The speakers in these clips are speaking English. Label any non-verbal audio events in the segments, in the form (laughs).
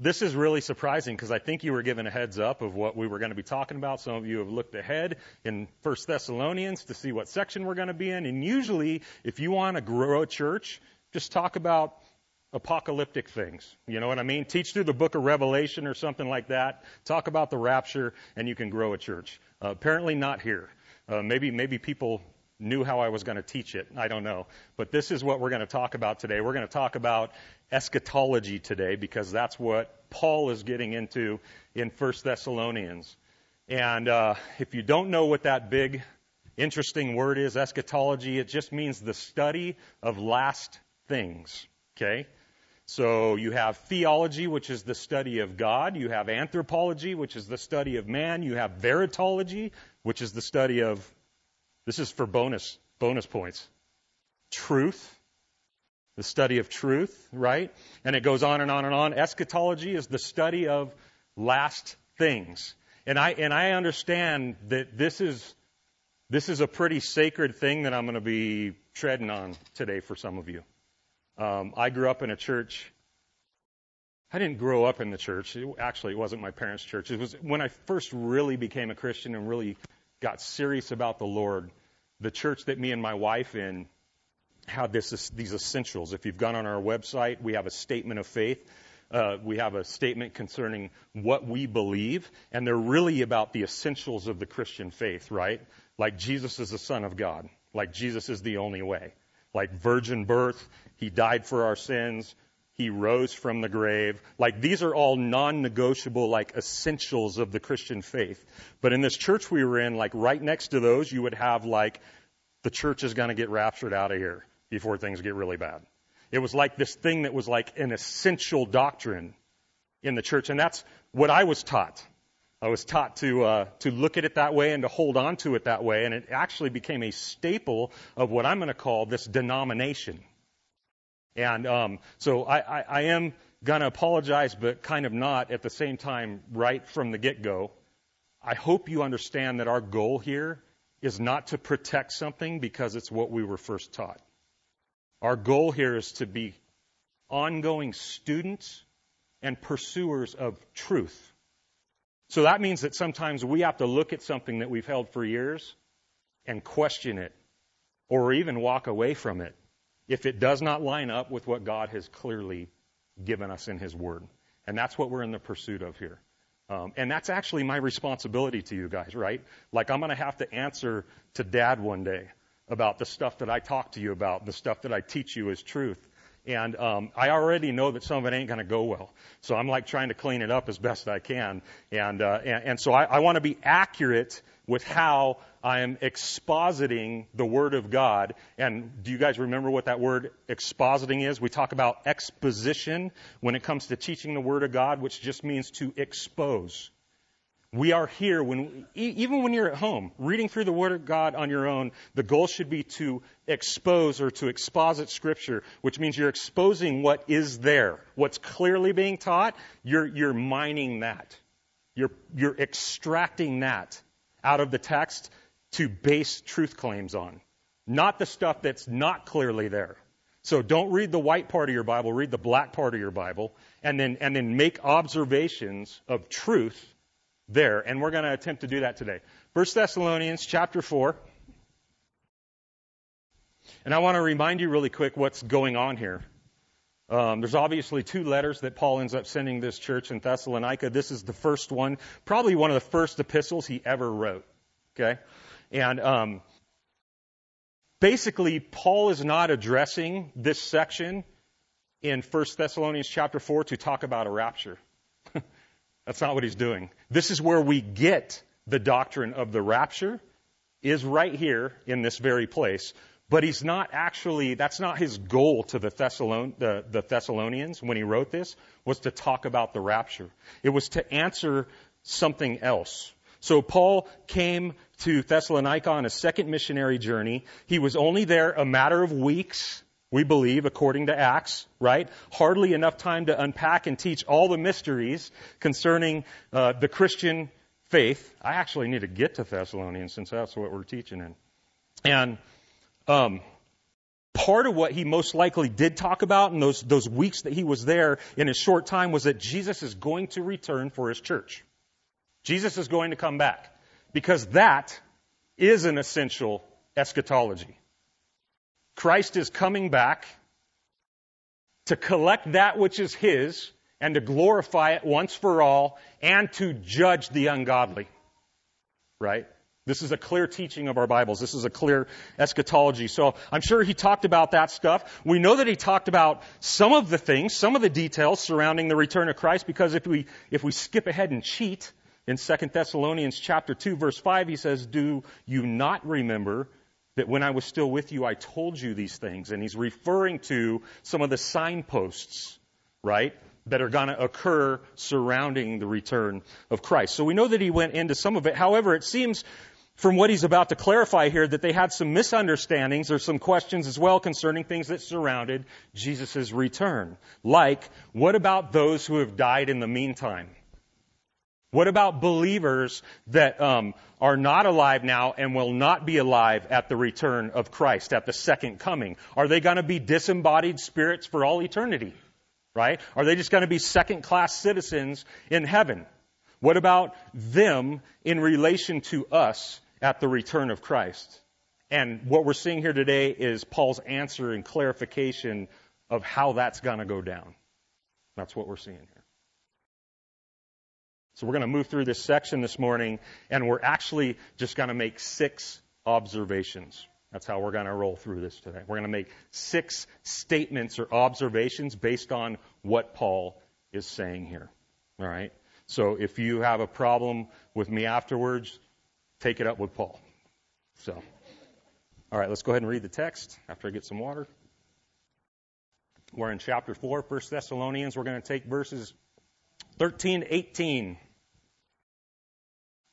this is really surprising because I think you were given a heads up of what we were going to be talking about. Some of you have looked ahead in First Thessalonians to see what section we're going to be in. And usually, if you want to grow a church, just talk about apocalyptic things. You know what I mean? Teach through the book of Revelation or something like that. Talk about the rapture, and you can grow a church. Uh, apparently, not here. Uh, maybe maybe people knew how I was going to teach it. I don't know. But this is what we're going to talk about today. We're going to talk about eschatology today because that's what Paul is getting into in 1 Thessalonians. And uh, if you don't know what that big, interesting word is, eschatology, it just means the study of last things. Okay? So you have theology, which is the study of God. You have anthropology, which is the study of man. You have veritology, which is the study of, this is for bonus, bonus points. Truth, the study of truth, right? And it goes on and on and on. Eschatology is the study of last things. And I, and I understand that this is, this is a pretty sacred thing that I'm going to be treading on today for some of you. Um, I grew up in a church. I didn't grow up in the church. It, actually, it wasn't my parents' church. It was when I first really became a Christian and really got serious about the Lord. The church that me and my wife in had this, these essentials. If you've gone on our website, we have a statement of faith. Uh, we have a statement concerning what we believe, and they're really about the essentials of the Christian faith, right? Like Jesus is the Son of God, like Jesus is the only way, like virgin birth, he died for our sins. He rose from the grave. Like these are all non-negotiable, like essentials of the Christian faith. But in this church we were in, like right next to those, you would have like, the church is going to get raptured out of here before things get really bad. It was like this thing that was like an essential doctrine in the church. And that's what I was taught. I was taught to uh, to look at it that way and to hold on to it that way, and it actually became a staple of what I'm going to call this denomination. And um, so I, I, I am going to apologize, but kind of not at the same time, right from the get go. I hope you understand that our goal here is not to protect something because it's what we were first taught. Our goal here is to be ongoing students and pursuers of truth. So that means that sometimes we have to look at something that we've held for years and question it or even walk away from it if it does not line up with what God has clearly given us in His Word. And that's what we're in the pursuit of here. Um, and that's actually my responsibility to you guys, right? Like I'm going to have to answer to dad one day about the stuff that I talk to you about, the stuff that I teach you as truth. And um, I already know that some of it ain't going to go well. So I'm like trying to clean it up as best I can. And, uh, and, and so I, I want to be accurate with how I am expositing the Word of God. And do you guys remember what that word expositing is? We talk about exposition when it comes to teaching the Word of God, which just means to expose. We are here when, even when you're at home, reading through the Word of God on your own, the goal should be to expose or to exposit Scripture, which means you're exposing what is there. What's clearly being taught, you're, you're mining that. You're, you're extracting that out of the text to base truth claims on, not the stuff that's not clearly there. So don't read the white part of your Bible, read the black part of your Bible, and then, and then make observations of truth there. And we're going to attempt to do that today. 1 Thessalonians chapter 4. And I want to remind you really quick what's going on here. Um, there's obviously two letters that Paul ends up sending this church in Thessalonica. This is the first one, probably one of the first epistles he ever wrote. Okay, and um, basically, Paul is not addressing this section in 1 Thessalonians chapter 4 to talk about a rapture. That's not what he's doing. This is where we get the doctrine of the rapture, is right here in this very place. But he's not actually, that's not his goal to the, Thessalon, the, the Thessalonians when he wrote this, was to talk about the rapture. It was to answer something else. So Paul came to Thessalonica on a second missionary journey. He was only there a matter of weeks, we believe, according to Acts, right? Hardly enough time to unpack and teach all the mysteries concerning uh, the Christian faith. I actually need to get to Thessalonians since that's what we're teaching in. And um, part of what he most likely did talk about in those, those weeks that he was there in a short time was that Jesus is going to return for his church. Jesus is going to come back because that is an essential eschatology. Christ is coming back to collect that which is his and to glorify it once for all and to judge the ungodly. Right? This is a clear teaching of our Bibles. This is a clear eschatology. So I'm sure he talked about that stuff. We know that he talked about some of the things, some of the details surrounding the return of Christ because if we, if we skip ahead and cheat in 2 Thessalonians chapter 2 verse 5, he says, do you not remember that when I was still with you, I told you these things? And he's referring to some of the signposts, right? that are going to occur surrounding the return of Christ. So we know that he went into some of it. However, it seems from what he's about to clarify here that they had some misunderstandings or some questions as well concerning things that surrounded Jesus' return. Like, what about those who have died in the meantime? What about believers that um, are not alive now and will not be alive at the return of Christ, at the second coming? Are they going to be disembodied spirits for all eternity? Right? Are they just going to be second class citizens in heaven? What about them in relation to us at the return of Christ. And what we're seeing here today is Paul's answer and clarification of how that's going to go down. That's what we're seeing here. So we're going to move through this section this morning, and we're actually just going to make six observations. That's how we're going to roll through this today. We're going to make six statements or observations based on what Paul is saying here. All right? So if you have a problem with me afterwards, take it up with Paul. So, all right, let's go ahead and read the text after I get some water. We're in chapter 4, 1 Thessalonians. We're going to take verses 13 to 18,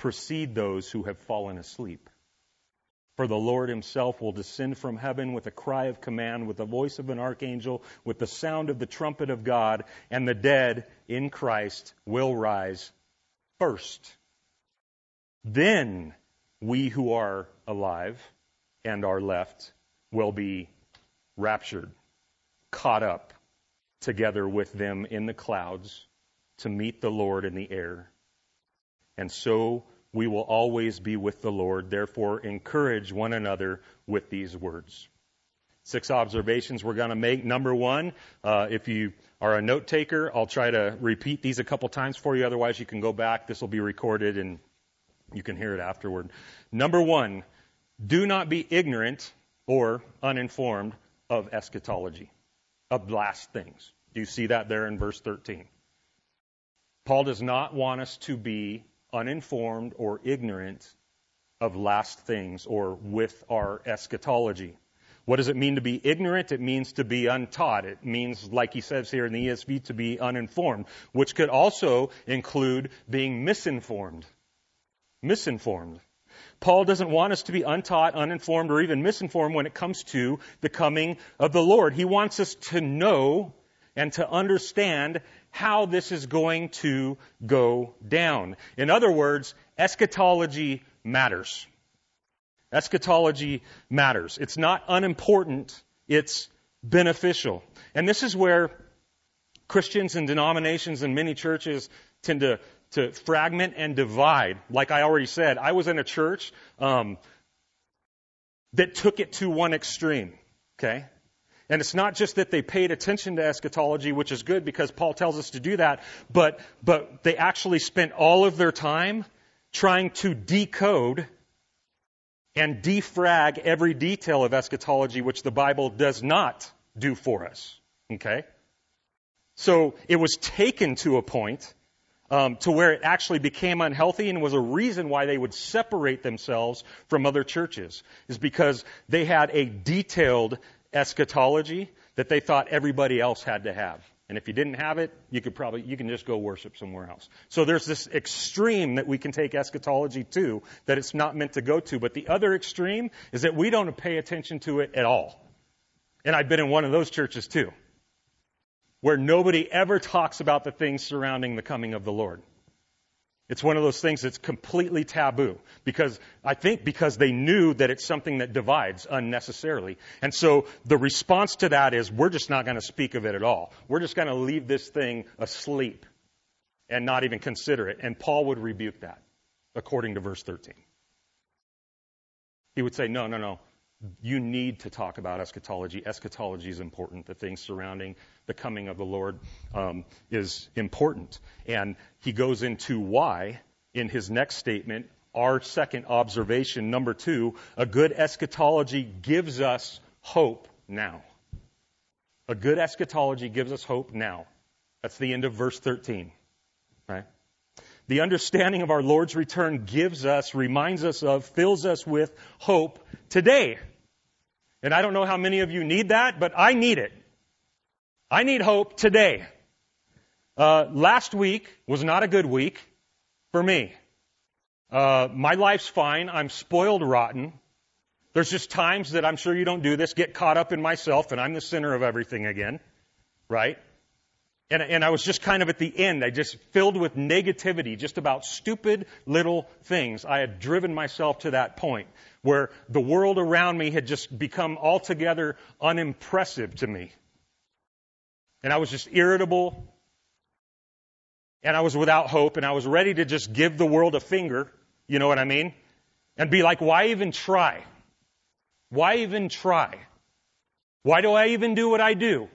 precede those who have fallen asleep. For the Lord himself will descend from heaven with a cry of command, with the voice of an archangel, with the sound of the trumpet of God, and the dead in Christ will rise first. Then we who are alive and are left will be raptured, caught up together with them in the clouds to meet the Lord in the air. And so we will always be with the Lord. Therefore, encourage one another with these words. Six observations we're going to make. Number one, uh, if you are a note taker, I'll try to repeat these a couple times for you. Otherwise, you can go back. This will be recorded and you can hear it afterward. Number one, do not be ignorant or uninformed of eschatology, of last things. Do you see that there in verse 13? Paul does not want us to be uninformed or ignorant of last things or with our eschatology. What does it mean to be ignorant? It means to be untaught. It means, like he says here in the ESV, to be uninformed, which could also include being misinformed. Misinformed. Paul doesn't want us to be untaught, uninformed, or even misinformed when it comes to the coming of the Lord. He wants us to know and to understand how this is going to go down. In other words, eschatology matters. Eschatology matters. It's not unimportant, it's beneficial. And this is where Christians and denominations and many churches tend to, to fragment and divide. Like I already said, I was in a church um, that took it to one extreme. Okay? And it's not just that they paid attention to eschatology, which is good because Paul tells us to do that, but, but they actually spent all of their time trying to decode and defrag every detail of eschatology, which the Bible does not do for us. Okay? So it was taken to a point um, to where it actually became unhealthy and was a reason why they would separate themselves from other churches, is because they had a detailed eschatology that they thought everybody else had to have. And if you didn't have it, you could probably, you can just go worship somewhere else. So there's this extreme that we can take eschatology to that it's not meant to go to. But the other extreme is that we don't pay attention to it at all. And I've been in one of those churches too, where nobody ever talks about the things surrounding the coming of the Lord. It's one of those things that's completely taboo because I think because they knew that it's something that divides unnecessarily. And so the response to that is we're just not going to speak of it at all. We're just going to leave this thing asleep and not even consider it. And Paul would rebuke that according to verse 13. He would say, no, no, no you need to talk about eschatology. Eschatology is important. The things surrounding the coming of the Lord um, is important. And he goes into why in his next statement. Our second observation, number two, a good eschatology gives us hope now. A good eschatology gives us hope now. That's the end of verse 13. Right? The understanding of our Lord's return gives us, reminds us of, fills us with hope today. And I don't know how many of you need that, but I need it. I need hope today. Uh, last week was not a good week for me. Uh, my life's fine. I'm spoiled rotten. There's just times that I'm sure you don't do this, get caught up in myself, and I'm the center of everything again, right? And, and I was just kind of at the end. I just filled with negativity, just about stupid little things. I had driven myself to that point where the world around me had just become altogether unimpressive to me. And I was just irritable. And I was without hope. And I was ready to just give the world a finger. You know what I mean? And be like, why even try? Why even try? Why do I even do what I do?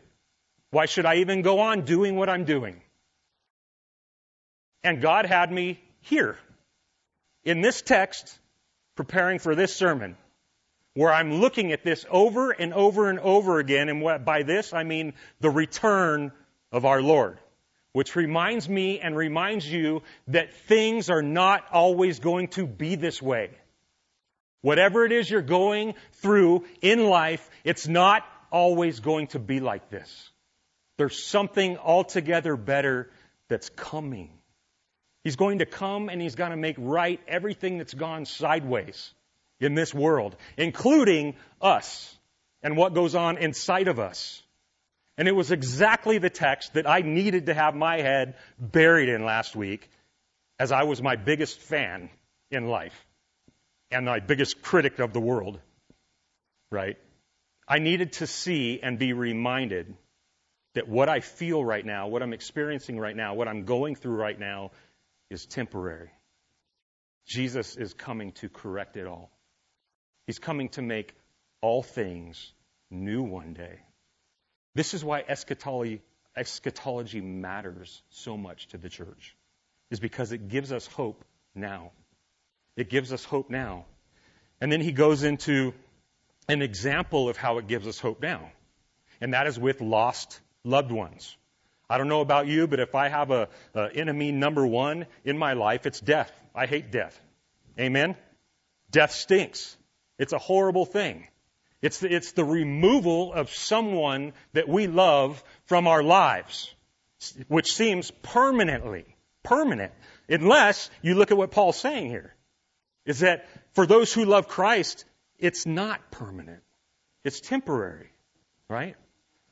Why should I even go on doing what I'm doing? And God had me here in this text preparing for this sermon where I'm looking at this over and over and over again. And what, by this, I mean the return of our Lord, which reminds me and reminds you that things are not always going to be this way. Whatever it is you're going through in life, it's not always going to be like this. There's something altogether better that's coming. He's going to come and he's going to make right everything that's gone sideways in this world, including us and what goes on inside of us. And it was exactly the text that I needed to have my head buried in last week as I was my biggest fan in life and my biggest critic of the world. Right? I needed to see and be reminded that what I feel right now, what I'm experiencing right now, what I'm going through right now is temporary. Jesus is coming to correct it all. He's coming to make all things new one day. This is why eschatology, eschatology matters so much to the church, is because it gives us hope now. It gives us hope now. And then he goes into an example of how it gives us hope now. And that is with lost loved ones. I don't know about you, but if I have a, a enemy number one in my life, it's death. I hate death. Amen. Death stinks. It's a horrible thing. It's the, it's the removal of someone that we love from our lives, which seems permanently permanent, unless you look at what Paul's saying here. Is that for those who love Christ, it's not permanent. It's temporary, right?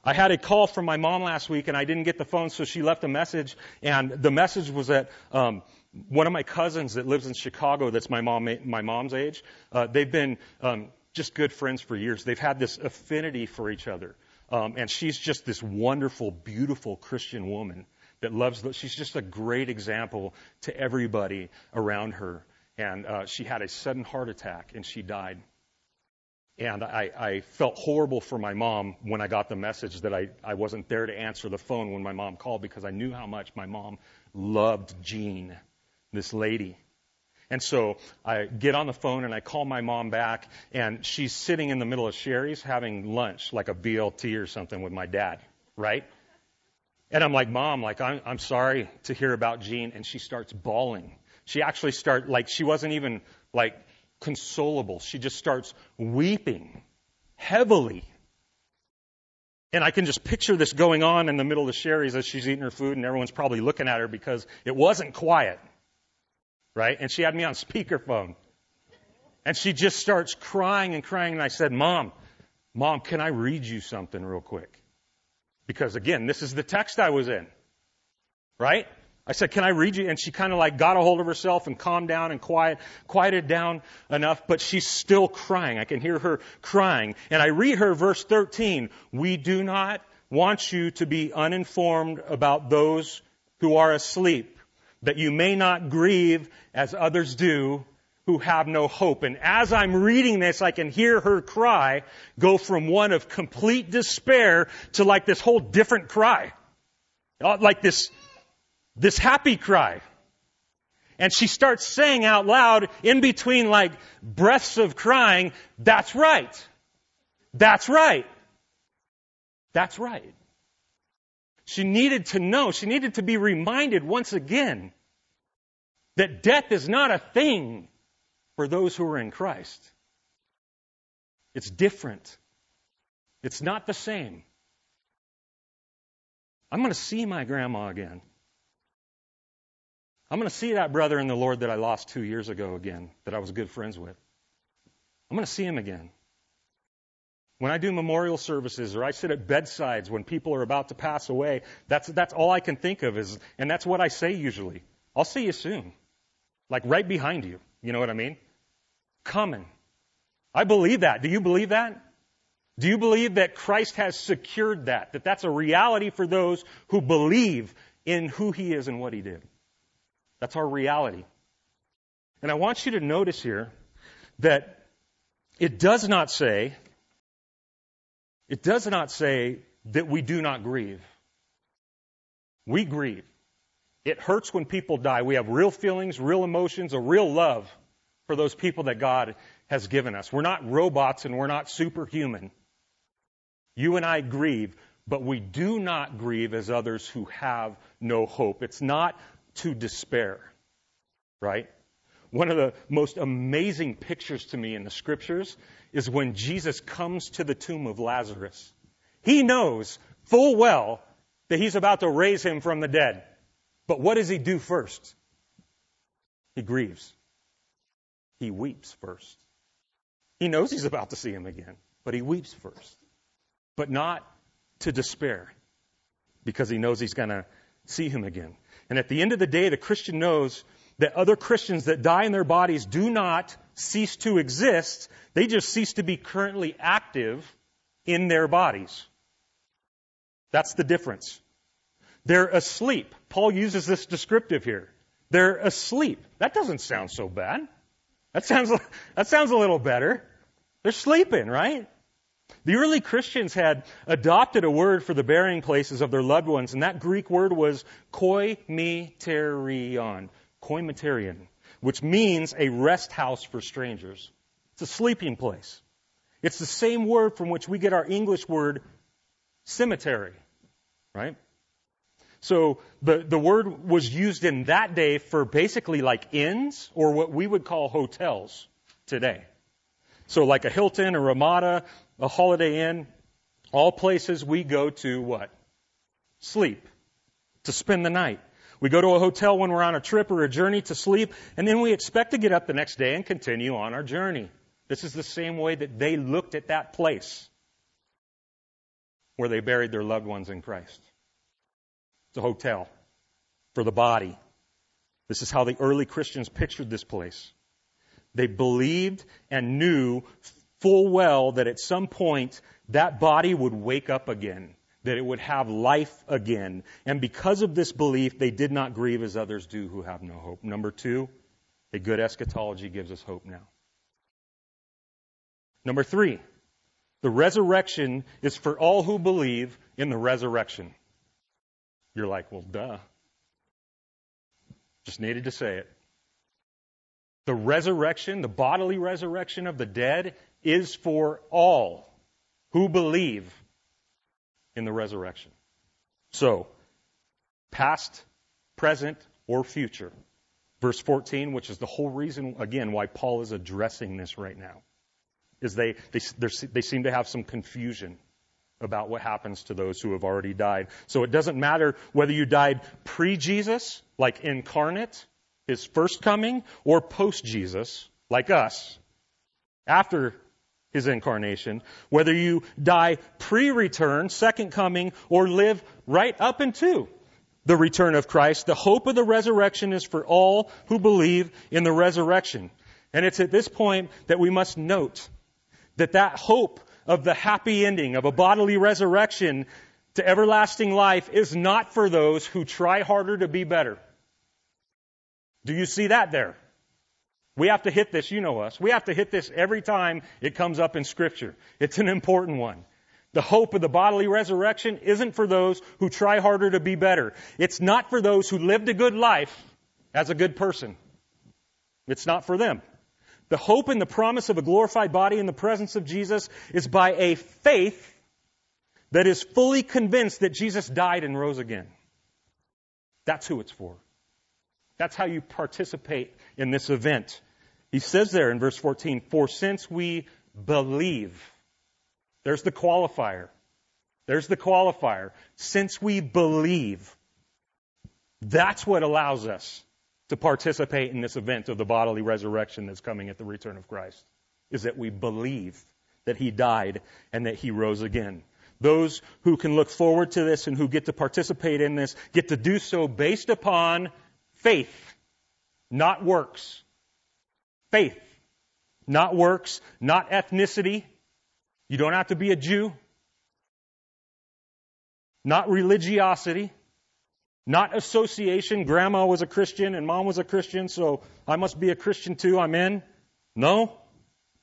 I had a call from my mom last week and I didn't get the phone, so she left a message. And the message was that um, one of my cousins that lives in Chicago, that's my mom, my mom's age, uh, they've been um, just good friends for years. They've had this affinity for each other. Um, and she's just this wonderful, beautiful Christian woman that loves. She's just a great example to everybody around her. And uh, she had a sudden heart attack and she died. And I, I felt horrible for my mom when I got the message that I, I wasn't there to answer the phone when my mom called because I knew how much my mom loved Jean, this lady. And so I get on the phone and I call my mom back, and she's sitting in the middle of Sherry's having lunch, like a BLT or something, with my dad, right? And I'm like, Mom, like I'm, I'm sorry to hear about Jean, and she starts bawling. She actually start like she wasn't even like consolable. She just starts weeping heavily. And I can just picture this going on in the middle of Sherry's as she's eating her food, and everyone's probably looking at her because it wasn't quiet. Right? And she had me on speakerphone. And she just starts crying and crying, and I said, Mom, Mom, can I read you something real quick? Because again, this is the text I was in. Right? I said, can I read you? And she kind of like got a hold of herself and calmed down and quiet, quieted down enough, but she's still crying. I can hear her crying. And I read her verse 13. We do not want you to be uninformed about those who are asleep, that you may not grieve as others do who have no hope. And as I'm reading this, I can hear her cry go from one of complete despair to like this whole different cry. Uh, like this, this happy cry. And she starts saying out loud in between like breaths of crying, that's right. That's right. That's right. She needed to know, she needed to be reminded once again that death is not a thing for those who are in Christ. It's different. It's not the same. I'm going to see my grandma again. I'm going to see that brother in the Lord that I lost two years ago again, that I was good friends with. I'm going to see him again. When I do memorial services or I sit at bedsides when people are about to pass away, that's, that's all I can think of is, and that's what I say usually. I'll see you soon. Like right behind you. You know what I mean? Coming. I believe that. Do you believe that? Do you believe that Christ has secured that? That that's a reality for those who believe in who He is and what He did? That's our reality. And I want you to notice here that it does not say, it does not say that we do not grieve. We grieve. It hurts when people die. We have real feelings, real emotions, a real love for those people that God has given us. We're not robots and we're not superhuman. You and I grieve, but we do not grieve as others who have no hope. It's not to despair, right? One of the most amazing pictures to me in the scriptures is when Jesus comes to the tomb of Lazarus. He knows full well that he's about to raise him from the dead. But what does he do first? He grieves. He weeps first. He knows he's about to see him again, but he weeps first. But not to despair because he knows he's going to see him again. And at the end of the day, the Christian knows that other Christians that die in their bodies do not cease to exist. They just cease to be currently active in their bodies. That's the difference. They're asleep. Paul uses this descriptive here. They're asleep. That doesn't sound so bad. That sounds, (laughs) that sounds a little better. They're sleeping, right? The early Christians had adopted a word for the burying places of their loved ones, and that Greek word was koimeterion, koimeterion, which means a rest house for strangers. It's a sleeping place. It's the same word from which we get our English word cemetery, right? So the, the word was used in that day for basically like inns or what we would call hotels today. So like a Hilton, a Ramada, a Holiday Inn, all places we go to what? Sleep. To spend the night. We go to a hotel when we're on a trip or a journey to sleep, and then we expect to get up the next day and continue on our journey. This is the same way that they looked at that place where they buried their loved ones in Christ. It's a hotel for the body. This is how the early Christians pictured this place. They believed and knew full well that at some point that body would wake up again, that it would have life again. And because of this belief, they did not grieve as others do who have no hope. Number two, a good eschatology gives us hope now. Number three, the resurrection is for all who believe in the resurrection. You're like, well, duh. Just needed to say it. The resurrection, the bodily resurrection of the dead, is for all who believe in the resurrection. So, past, present, or future. Verse 14, which is the whole reason, again, why Paul is addressing this right now, is they, they, they seem to have some confusion about what happens to those who have already died. So it doesn't matter whether you died pre-Jesus, like incarnate, his first coming, or post-Jesus, like us, after his incarnation, whether you die pre-return, second coming, or live right up into the return of Christ, the hope of the resurrection is for all who believe in the resurrection. And it's at this point that we must note that that hope of the happy ending of a bodily resurrection to everlasting life is not for those who try harder to be better. Do you see that there? We have to hit this, you know us. We have to hit this every time it comes up in scripture. It's an important one. The hope of the bodily resurrection isn't for those who try harder to be better. It's not for those who lived a good life as a good person. It's not for them. The hope and the promise of a glorified body in the presence of Jesus is by a faith that is fully convinced that Jesus died and rose again. That's who it's for. That's how you participate in this event. He says there in verse 14, for since we believe, there's the qualifier. There's the qualifier. Since we believe, that's what allows us to participate in this event of the bodily resurrection that's coming at the return of Christ is that we believe that he died and that he rose again. Those who can look forward to this and who get to participate in this get to do so based upon faith, not works. Faith, not works, not ethnicity. You don't have to be a Jew. Not religiosity. Not association. Grandma was a Christian and mom was a Christian, so I must be a Christian too. I'm in. No.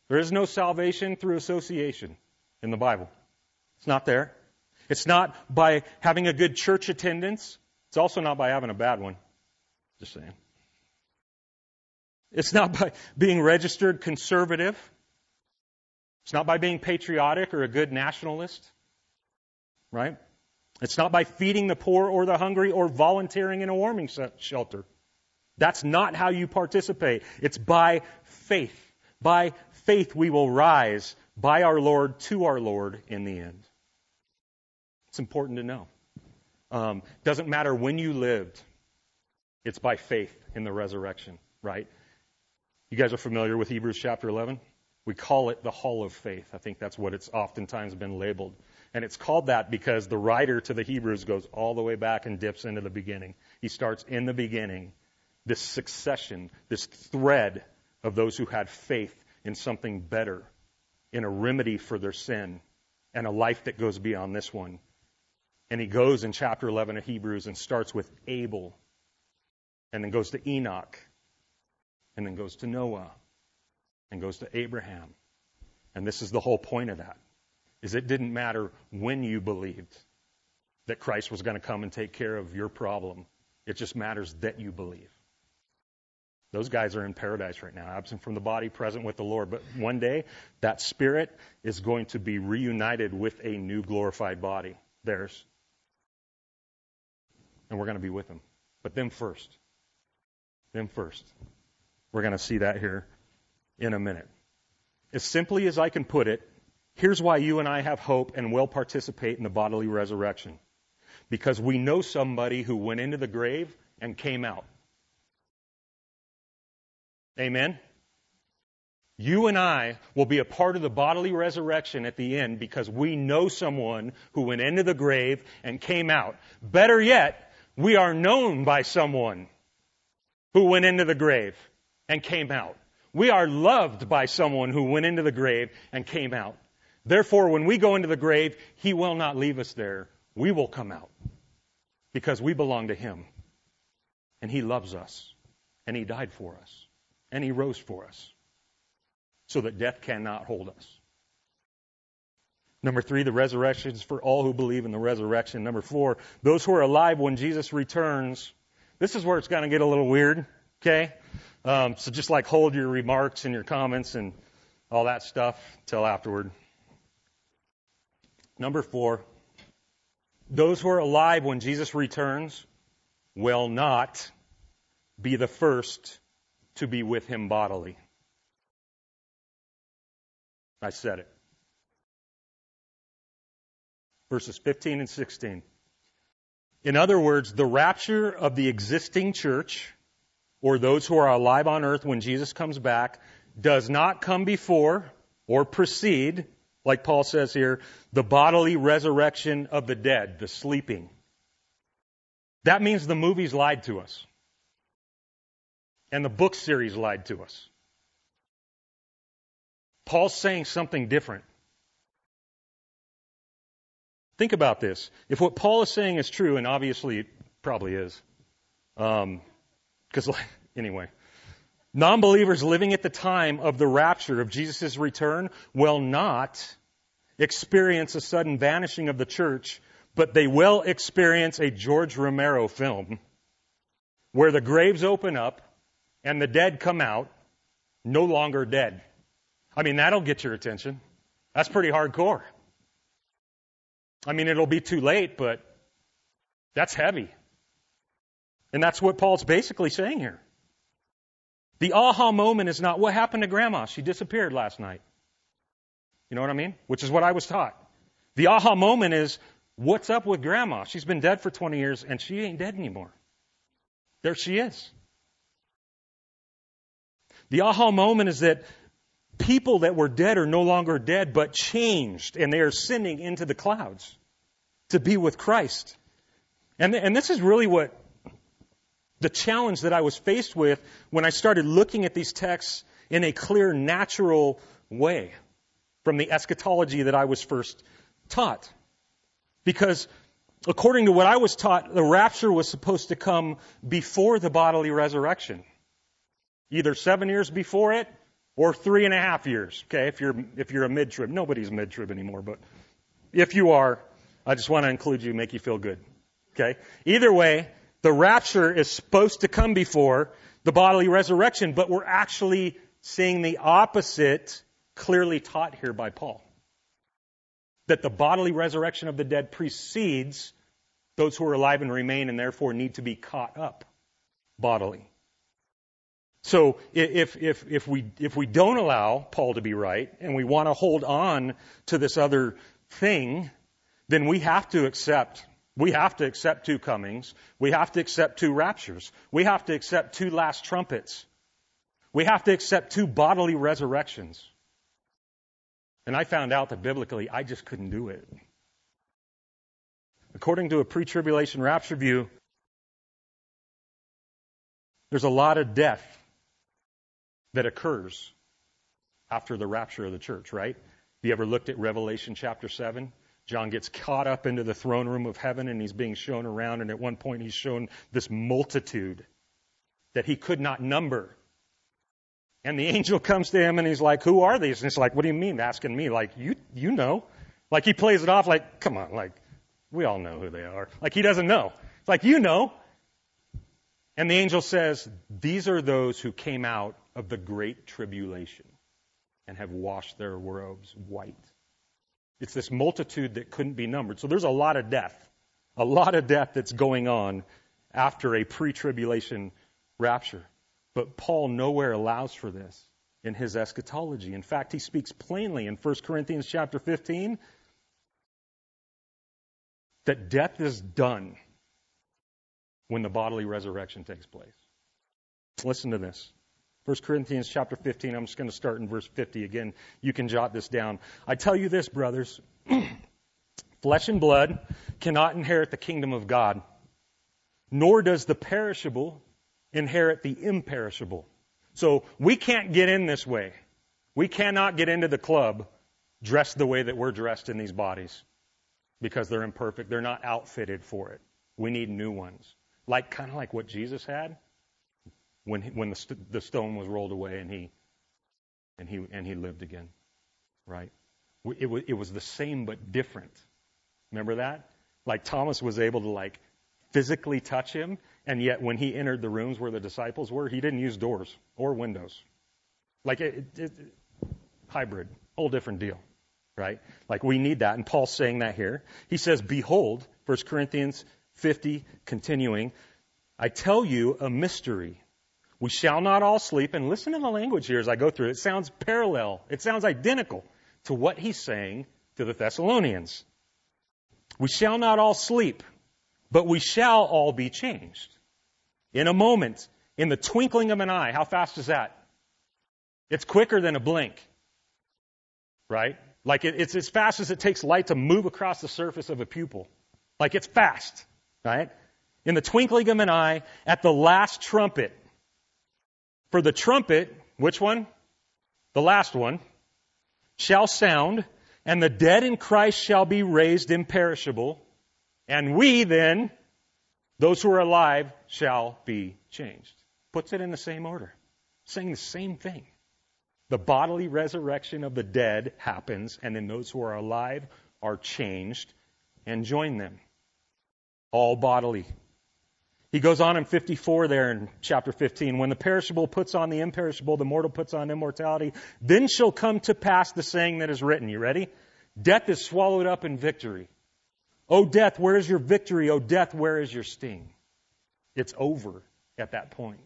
There is no salvation through association in the Bible. It's not there. It's not by having a good church attendance. It's also not by having a bad one. Just saying. It's not by being registered conservative. It's not by being patriotic or a good nationalist. Right? It's not by feeding the poor or the hungry or volunteering in a warming shelter. That's not how you participate. It's by faith. By faith we will rise by our Lord to our Lord in the end. It's important to know. Um, doesn't matter when you lived. It's by faith in the resurrection, right? You guys are familiar with Hebrews chapter 11? We call it the hall of faith. I think that's what it's oftentimes been labeled. And it's called that because the writer to the Hebrews goes all the way back and dips into the beginning. He starts in the beginning, this succession, this thread of those who had faith in something better, in a remedy for their sin, and a life that goes beyond this one. And he goes in chapter 11 of Hebrews and starts with Abel, and then goes to Enoch, and then goes to Noah, and goes to Abraham. And this is the whole point of that is it didn't matter when you believed that Christ was going to come and take care of your problem. It just matters that you believe. Those guys are in paradise right now, absent from the body, present with the Lord. But one day, that spirit is going to be reunited with a new glorified body, theirs. And we're going to be with them. But them first. Them first. We're going to see that here in a minute. As simply as I can put it, Here's why you and I have hope and will participate in the bodily resurrection. Because we know somebody who went into the grave and came out. Amen? You and I will be a part of the bodily resurrection at the end because we know someone who went into the grave and came out. Better yet, we are known by someone who went into the grave and came out. We are loved by someone who went into the grave and came out. Therefore, when we go into the grave, He will not leave us there. We will come out because we belong to Him. And He loves us. And He died for us. And He rose for us so that death cannot hold us. Number three, the resurrection is for all who believe in the resurrection. Number four, those who are alive when Jesus returns. This is where it's going to get a little weird, okay? Um, so just like hold your remarks and your comments and all that stuff till afterward. Number four, those who are alive when Jesus returns will not be the first to be with him bodily. I said it. verses 15 and 16. In other words, the rapture of the existing church, or those who are alive on earth when Jesus comes back, does not come before or precede, like Paul says here, the bodily resurrection of the dead, the sleeping. That means the movies lied to us. And the book series lied to us. Paul's saying something different. Think about this. If what Paul is saying is true, and obviously it probably is, um, because (laughs) anyway, non-believers living at the time of the rapture of Jesus' return will not experience a sudden vanishing of the church, but they will experience a George Romero film where the graves open up and the dead come out, no longer dead. I mean, that'll get your attention. That's pretty hardcore. I mean, it'll be too late, but that's heavy. And that's what Paul's basically saying here. The aha moment is not what happened to grandma. She disappeared last night. You know what I mean? Which is what I was taught. The aha moment is what's up with grandma? She's been dead for 20 years and she ain't dead anymore. There she is. The aha moment is that people that were dead are no longer dead, but changed, and they are sending into the clouds to be with Christ. And, and this is really what the challenge that I was faced with when I started looking at these texts in a clear, natural way from the eschatology that I was first taught. Because according to what I was taught, the rapture was supposed to come before the bodily resurrection. Either seven years before it or three and a half years. Okay, if you're if you're a mid trib, nobody's mid trib anymore, but if you are, I just want to include you, make you feel good. Okay, either way, the rapture is supposed to come before the bodily resurrection, but we're actually seeing the opposite clearly taught here by Paul. That the bodily resurrection of the dead precedes those who are alive and remain and therefore need to be caught up bodily. So if, if, if, we, if we don't allow Paul to be right and we want to hold on to this other thing, then we have to accept we have to accept two comings. We have to accept two raptures. We have to accept two last trumpets. We have to accept two bodily resurrections. And I found out that biblically, I just couldn't do it. According to a pre tribulation rapture view, there's a lot of death that occurs after the rapture of the church, right? You ever looked at Revelation chapter 7? John gets caught up into the throne room of heaven and he's being shown around, and at one point he's shown this multitude that he could not number. And the angel comes to him and he's like, Who are these? And it's like, What do you mean? Asking me, like, you you know. Like he plays it off like, come on, like, we all know who they are. Like he doesn't know. It's like, you know. And the angel says, These are those who came out of the great tribulation and have washed their robes white. It's this multitude that couldn't be numbered. So there's a lot of death, a lot of death that's going on after a pre tribulation rapture. But Paul nowhere allows for this in his eschatology. In fact, he speaks plainly in 1 Corinthians chapter 15 that death is done when the bodily resurrection takes place. Listen to this. 1 Corinthians chapter 15, I'm just going to start in verse 50 again. You can jot this down. I tell you this, brothers (clears throat) flesh and blood cannot inherit the kingdom of God, nor does the perishable inherit the imperishable. So we can't get in this way. We cannot get into the club dressed the way that we're dressed in these bodies because they're imperfect. They're not outfitted for it. We need new ones. Like, kind of like what Jesus had when, he, when the, st- the stone was rolled away and he, and, he, and he lived again. Right? It, w- it was the same but different. Remember that? Like Thomas was able to like physically touch him, and yet when he entered the rooms where the disciples were, he didn't use doors or windows. Like it, it, it hybrid, whole different deal, right? Like we need that, and Paul's saying that here. He says, "Behold, 1 Corinthians 50, continuing, I tell you a mystery. We shall not all sleep. And listen to the language here as I go through it. It sounds parallel. It sounds identical to what he's saying to the Thessalonians. We shall not all sleep, but we shall all be changed. In a moment, in the twinkling of an eye. How fast is that? It's quicker than a blink. Right? Like it, it's as fast as it takes light to move across the surface of a pupil. Like it's fast. Right? In the twinkling of an eye, at the last trumpet. For the trumpet, which one? The last one, shall sound, and the dead in Christ shall be raised imperishable, and we then, those who are alive, shall be changed. Puts it in the same order, saying the same thing. The bodily resurrection of the dead happens, and then those who are alive are changed and join them. All bodily. He goes on in 54 there in chapter 15. When the perishable puts on the imperishable, the mortal puts on immortality, then shall come to pass the saying that is written. You ready? Death is swallowed up in victory. O death, where is your victory? O death, where is your sting? It's over at that point.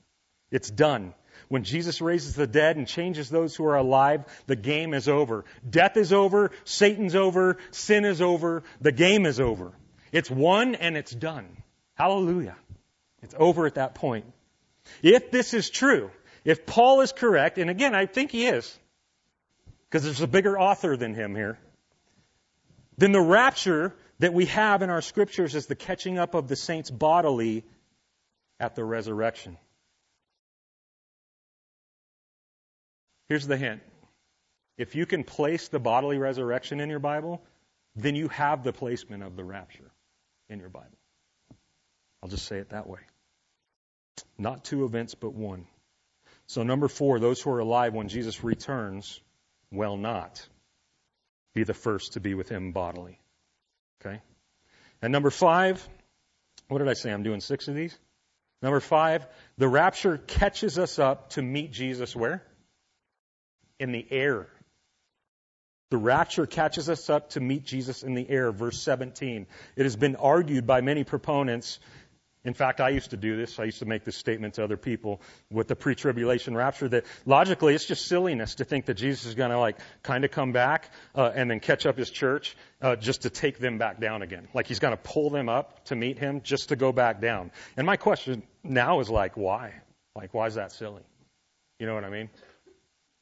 It's done. When Jesus raises the dead and changes those who are alive, the game is over. Death is over, Satan's over, sin is over, the game is over. It's won and it's done. Hallelujah. It's over at that point. If this is true, if Paul is correct, and again, I think he is, because there's a bigger author than him here, then the rapture that we have in our scriptures is the catching up of the saints bodily at the resurrection. Here's the hint. If you can place the bodily resurrection in your Bible, then you have the placement of the rapture in your Bible. I'll just say it that way. Not two events, but one. So, number four, those who are alive when Jesus returns will not be the first to be with him bodily. Okay? And number five, what did I say? I'm doing six of these. Number five, the rapture catches us up to meet Jesus where? In the air. The rapture catches us up to meet Jesus in the air, verse 17. It has been argued by many proponents in fact, I used to do this. I used to make this statement to other people with the pre-tribulation rapture that logically it's just silliness to think that Jesus is going to like kind of come back uh, and then catch up his church uh, just to take them back down again. Like he's going to pull them up to meet him just to go back down. And my question now is like, why? Like, why is that silly? You know what I mean?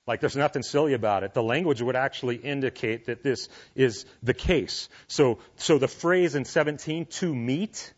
Like there's nothing silly about it. The language would actually indicate that this is the case. So, so the phrase in 17, to meet,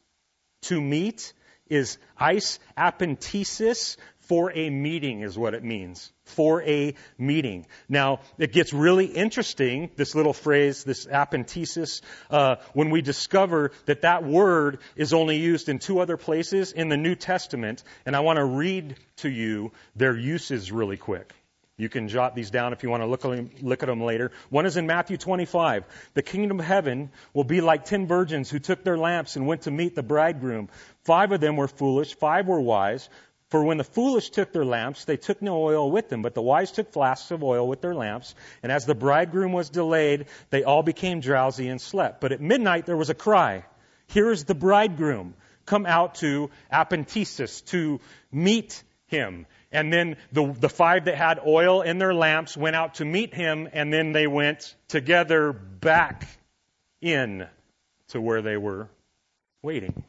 to meet is eis apentesis for a meeting is what it means. For a meeting. Now, it gets really interesting, this little phrase, this apentesis, uh, when we discover that that word is only used in two other places in the New Testament. And I want to read to you their uses really quick. You can jot these down if you want to look, look at them later. One is in Matthew 25. The kingdom of heaven will be like ten virgins who took their lamps and went to meet the bridegroom. Five of them were foolish, five were wise. For when the foolish took their lamps, they took no oil with them, but the wise took flasks of oil with their lamps. And as the bridegroom was delayed, they all became drowsy and slept. But at midnight there was a cry, Here is the bridegroom. Come out to Apentesis to meet him. And then the, the five that had oil in their lamps went out to meet him, and then they went together back in to where they were waiting.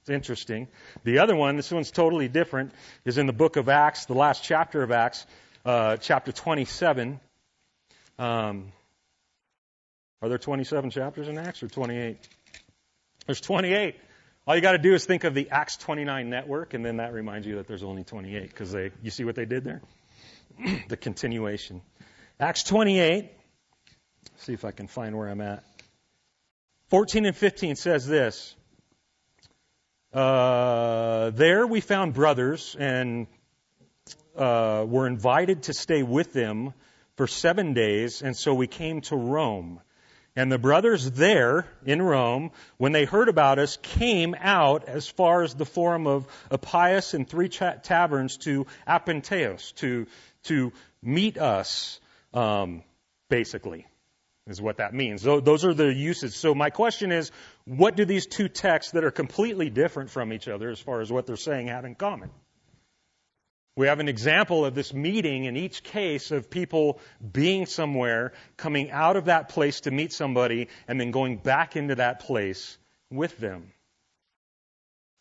It's interesting. The other one, this one's totally different, is in the book of Acts, the last chapter of Acts, uh, chapter 27. Um, are there 27 chapters in Acts or 28? There's 28. All you got to do is think of the Acts 29 network, and then that reminds you that there's only 28 because they, you see what they did there? (clears throat) the continuation. Acts 28. See if I can find where I'm at. 14 and 15 says this. Uh, there we found brothers and uh, were invited to stay with them for seven days, and so we came to Rome. And the brothers there in Rome, when they heard about us, came out as far as the forum of Appius and three taverns to Apenteos to to meet us, um, basically, is what that means. So Those are the uses. So my question is, what do these two texts that are completely different from each other as far as what they're saying have in common? We have an example of this meeting in each case of people being somewhere, coming out of that place to meet somebody, and then going back into that place with them.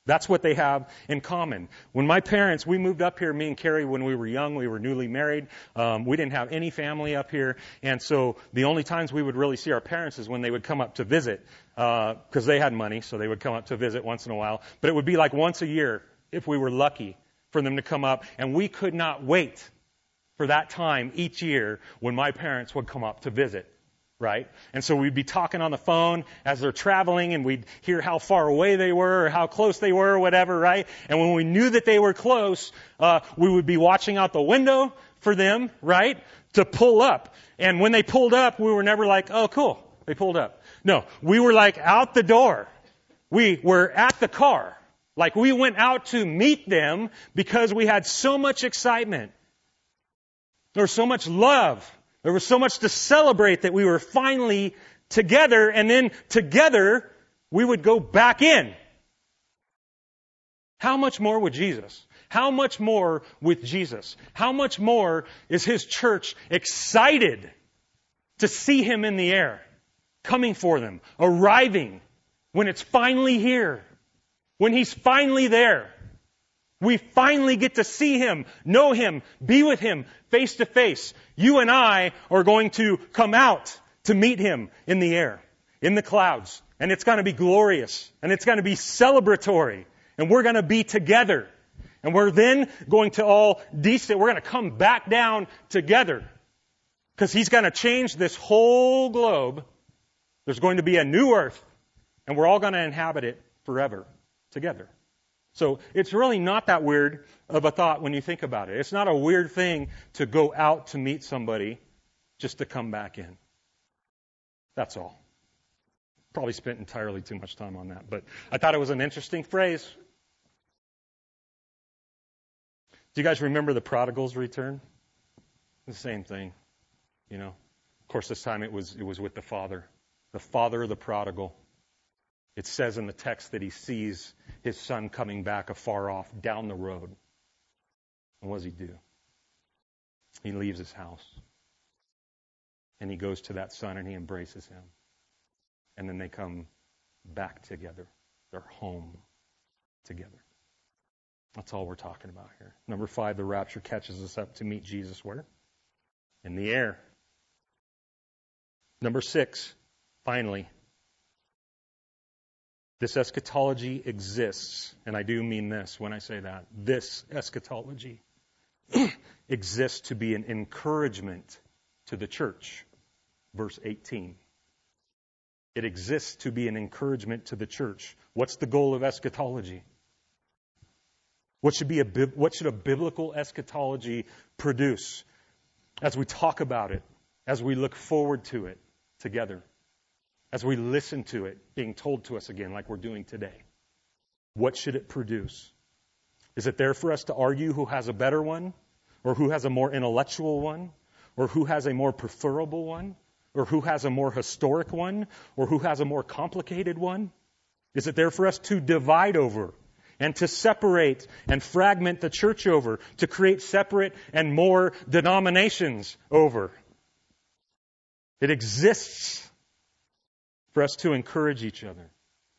That's what they have in common. When my parents, we moved up here, me and Carrie, when we were young, we were newly married. Um, we didn't have any family up here, and so the only times we would really see our parents is when they would come up to visit, because uh, they had money, so they would come up to visit once in a while. But it would be like once a year, if we were lucky for them to come up, and we could not wait for that time each year when my parents would come up to visit. Right? And so we'd be talking on the phone as they're traveling and we'd hear how far away they were or how close they were or whatever, right? And when we knew that they were close, uh, we would be watching out the window for them, right? To pull up. And when they pulled up, we were never like, oh cool, they pulled up. No, we were like out the door. We were at the car like we went out to meet them because we had so much excitement. There was so much love. There was so much to celebrate that we were finally together and then together we would go back in. How much more with Jesus? How much more with Jesus? How much more is His church excited to see Him in the air, coming for them, arriving when it's finally here? When He's finally there, we finally get to see Him, know Him, be with Him face to face. You and I are going to come out to meet Him in the air, in the clouds. And it's going to be glorious. And it's going to be celebratory. And we're going to be together. And we're then going to all descend. We're going to come back down together. Because He's going to change this whole globe. There's going to be a new earth. And we're all going to inhabit it forever together. So it's really not that weird of a thought when you think about it. It's not a weird thing to go out to meet somebody just to come back in. That's all. Probably spent entirely too much time on that, but I thought it was an interesting phrase. Do you guys remember the prodigal's return? The same thing, you know. Of course, this time it was it was with the father, the father of the prodigal. It says in the text that he sees his son coming back afar off down the road. And what does he do? He leaves his house. And he goes to that son and he embraces him. And then they come back together. They're home together. That's all we're talking about here. Number five, the rapture catches us up to meet Jesus where? In the air. Number six, finally, this eschatology exists, and I do mean this when I say that. This eschatology (clears throat) exists to be an encouragement to the church. Verse 18. It exists to be an encouragement to the church. What's the goal of eschatology? What should, be a, what should a biblical eschatology produce as we talk about it, as we look forward to it together? As we listen to it being told to us again, like we're doing today? What should it produce? Is it there for us to argue who has a better one, or who has a more intellectual one, or who has a more preferable one, or who has a more historic one, or who has a more complicated one? Is it there for us to divide over and to separate and fragment the church over, to create separate and more denominations over? It exists for us to encourage each other,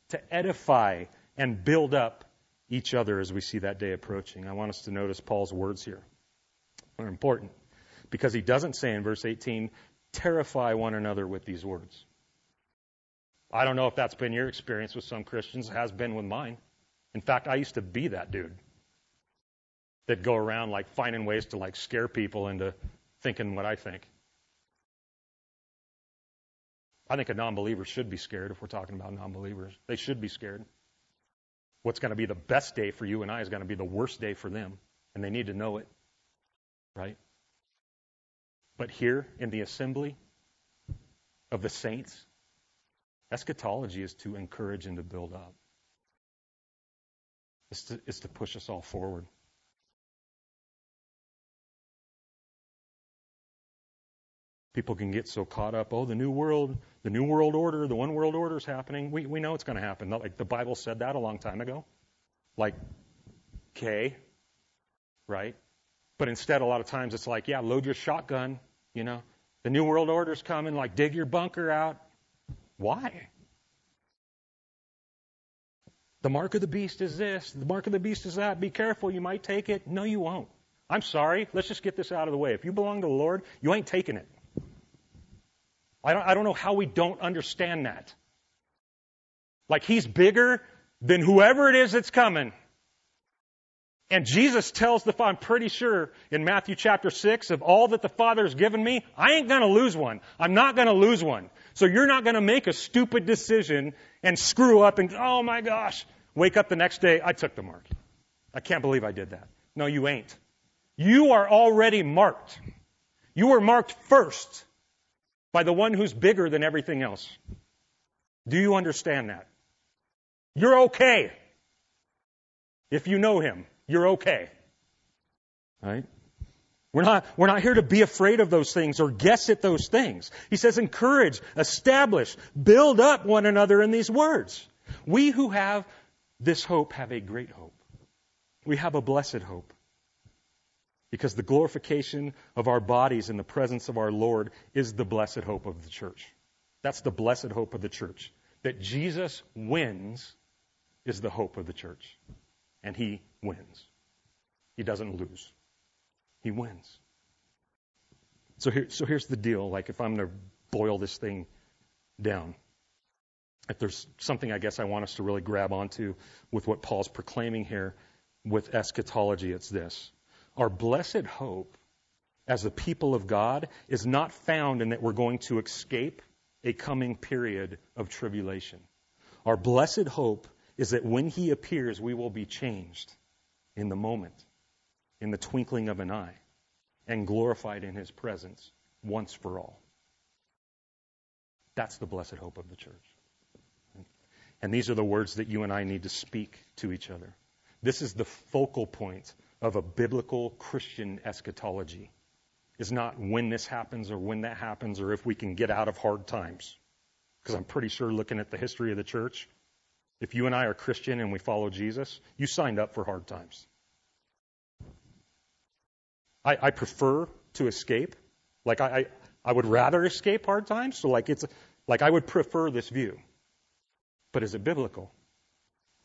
to edify and build up each other as we see that day approaching. I want us to notice Paul's words here. They're important because he doesn't say in verse 18, terrify one another with these words. I don't know if that's been your experience with some Christians. It has been with mine. In fact, I used to be that dude that go around like finding ways to like scare people into thinking what I think. I think a non believer should be scared if we're talking about non believers. They should be scared. What's going to be the best day for you and I is going to be the worst day for them, and they need to know it. Right? But here in the assembly of the saints, eschatology is to encourage and to build up, it's to, it's to push us all forward. People can get so caught up, oh, the new world, the new world order, the one world order is happening. We, we know it's going to happen. Like the Bible said that a long time ago. Like, okay, right? But instead, a lot of times it's like, yeah, load your shotgun, you know. The New World Order's coming, like, dig your bunker out. Why? The mark of the beast is this, the mark of the beast is that. Be careful, you might take it. No, you won't. I'm sorry. Let's just get this out of the way. If you belong to the Lord, you ain't taking it. I don't, I don't know how we don't understand that. Like he's bigger than whoever it is that's coming. And Jesus tells the Father, I'm pretty sure in Matthew chapter 6, of all that the Father has given me, I ain't going to lose one. I'm not going to lose one. So you're not going to make a stupid decision and screw up and, oh my gosh, wake up the next day, I took the mark. I can't believe I did that. No, you ain't. You are already marked. You were marked first by the one who's bigger than everything else. Do you understand that? You're okay. If you know him, you're okay. Right? We're not, we're not here to be afraid of those things or guess at those things. He says encourage, establish, build up one another in these words. We who have this hope have a great hope. We have a blessed hope. Because the glorification of our bodies in the presence of our Lord is the blessed hope of the church. That's the blessed hope of the church. That Jesus wins is the hope of the church. And he wins. He doesn't lose. He wins. So here, so here's the deal. Like if I'm going to boil this thing down, if there's something I guess I want us to really grab onto with what Paul's proclaiming here with eschatology, it's this. Our blessed hope as the people of God is not found in that we're going to escape a coming period of tribulation. Our blessed hope is that when he appears, we will be changed in the moment, in the twinkling of an eye, and glorified in his presence once for all. That's the blessed hope of the church. And these are the words that you and I need to speak to each other. This is the focal point of a biblical Christian eschatology. Is not when this happens or when that happens or if we can get out of hard times. Because I'm pretty sure looking at the history of the church, if you and I are Christian and we follow Jesus, you signed up for hard times. I, I prefer to escape. Like I, I, I would rather escape hard times. So like it's like I would prefer this view. But is it biblical?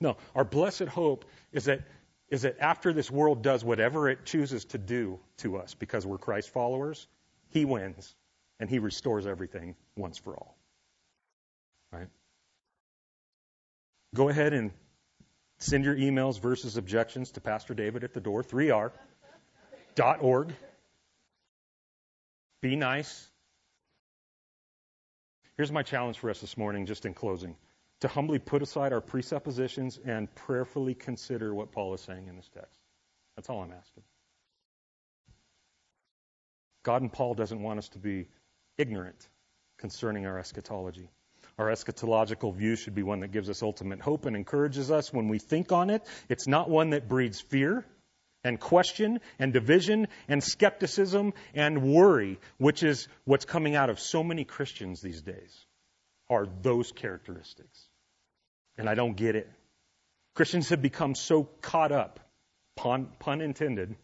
No. Our blessed hope is that is that after this world does whatever it chooses to do to us because we're Christ followers, he wins and he restores everything once for all. Right? Go ahead and send your emails versus objections to Pastor David at the door, 3r dot org. Be nice. Here's my challenge for us this morning, just in closing to humbly put aside our presuppositions and prayerfully consider what Paul is saying in this text. That's all I'm asking. God and Paul doesn't want us to be ignorant concerning our eschatology. Our eschatological view should be one that gives us ultimate hope and encourages us when we think on it. It's not one that breeds fear and question and division and skepticism and worry, which is what's coming out of so many Christians these days, are those characteristics. And I don't get it. Christians have become so caught up, pun, pun intended,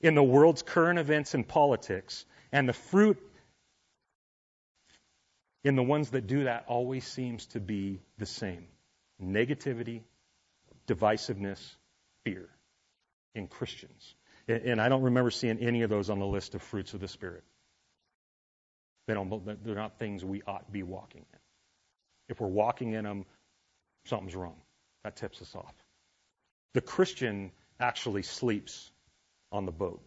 in the world's current events and politics, and the fruit in the ones that do that always seems to be the same negativity, divisiveness, fear in Christians. And I don't remember seeing any of those on the list of fruits of the Spirit. They don't, they're not things we ought to be walking in. If we're walking in them, something's wrong. That tips us off. The Christian actually sleeps on the boat.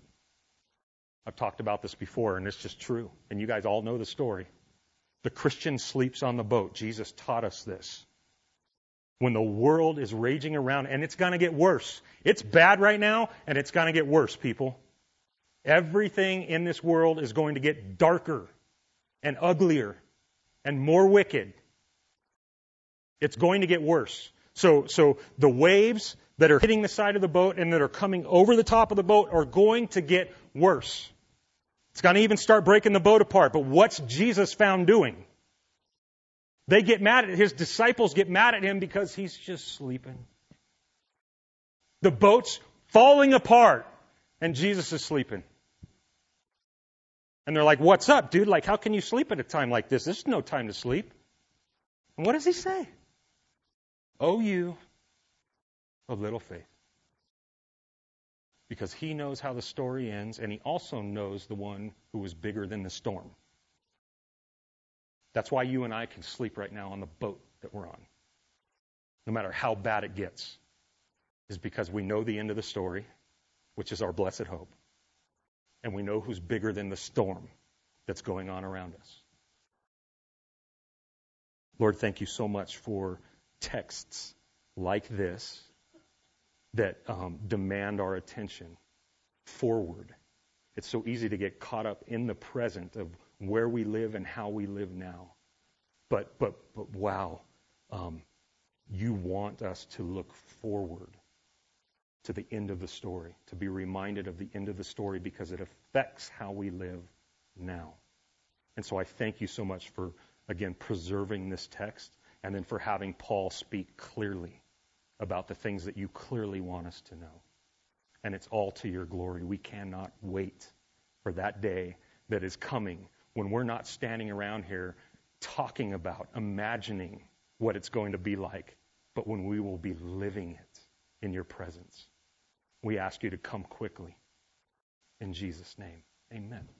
I've talked about this before, and it's just true. And you guys all know the story. The Christian sleeps on the boat. Jesus taught us this. When the world is raging around, and it's going to get worse. It's bad right now, and it's going to get worse, people. Everything in this world is going to get darker and uglier and more wicked. It's going to get worse. So, so the waves that are hitting the side of the boat and that are coming over the top of the boat are going to get worse. It's going to even start breaking the boat apart. But what's Jesus found doing? They get mad at his disciples get mad at him because he's just sleeping. The boat's falling apart. and Jesus is sleeping. And they're like, What's up, dude? Like, how can you sleep at a time like this? This is no time to sleep. And what does he say? Oh, you of little faith. Because he knows how the story ends, and he also knows the one who is bigger than the storm. That's why you and I can sleep right now on the boat that we're on, no matter how bad it gets, is because we know the end of the story, which is our blessed hope, and we know who's bigger than the storm that's going on around us. Lord, thank you so much for texts like this that um, demand our attention forward. It's so easy to get caught up in the present of where we live and how we live now. But but but wow, um, you want us to look forward to the end of the story, to be reminded of the end of the story because it affects how we live now. And so I thank you so much for again preserving this text and then for having Paul speak clearly about the things that you clearly want us to know. And it's all to your glory. We cannot wait for that day that is coming when we're not standing around here talking about, imagining what it's going to be like, but when we will be living it in your presence. We ask you to come quickly. In Jesus' name, amen.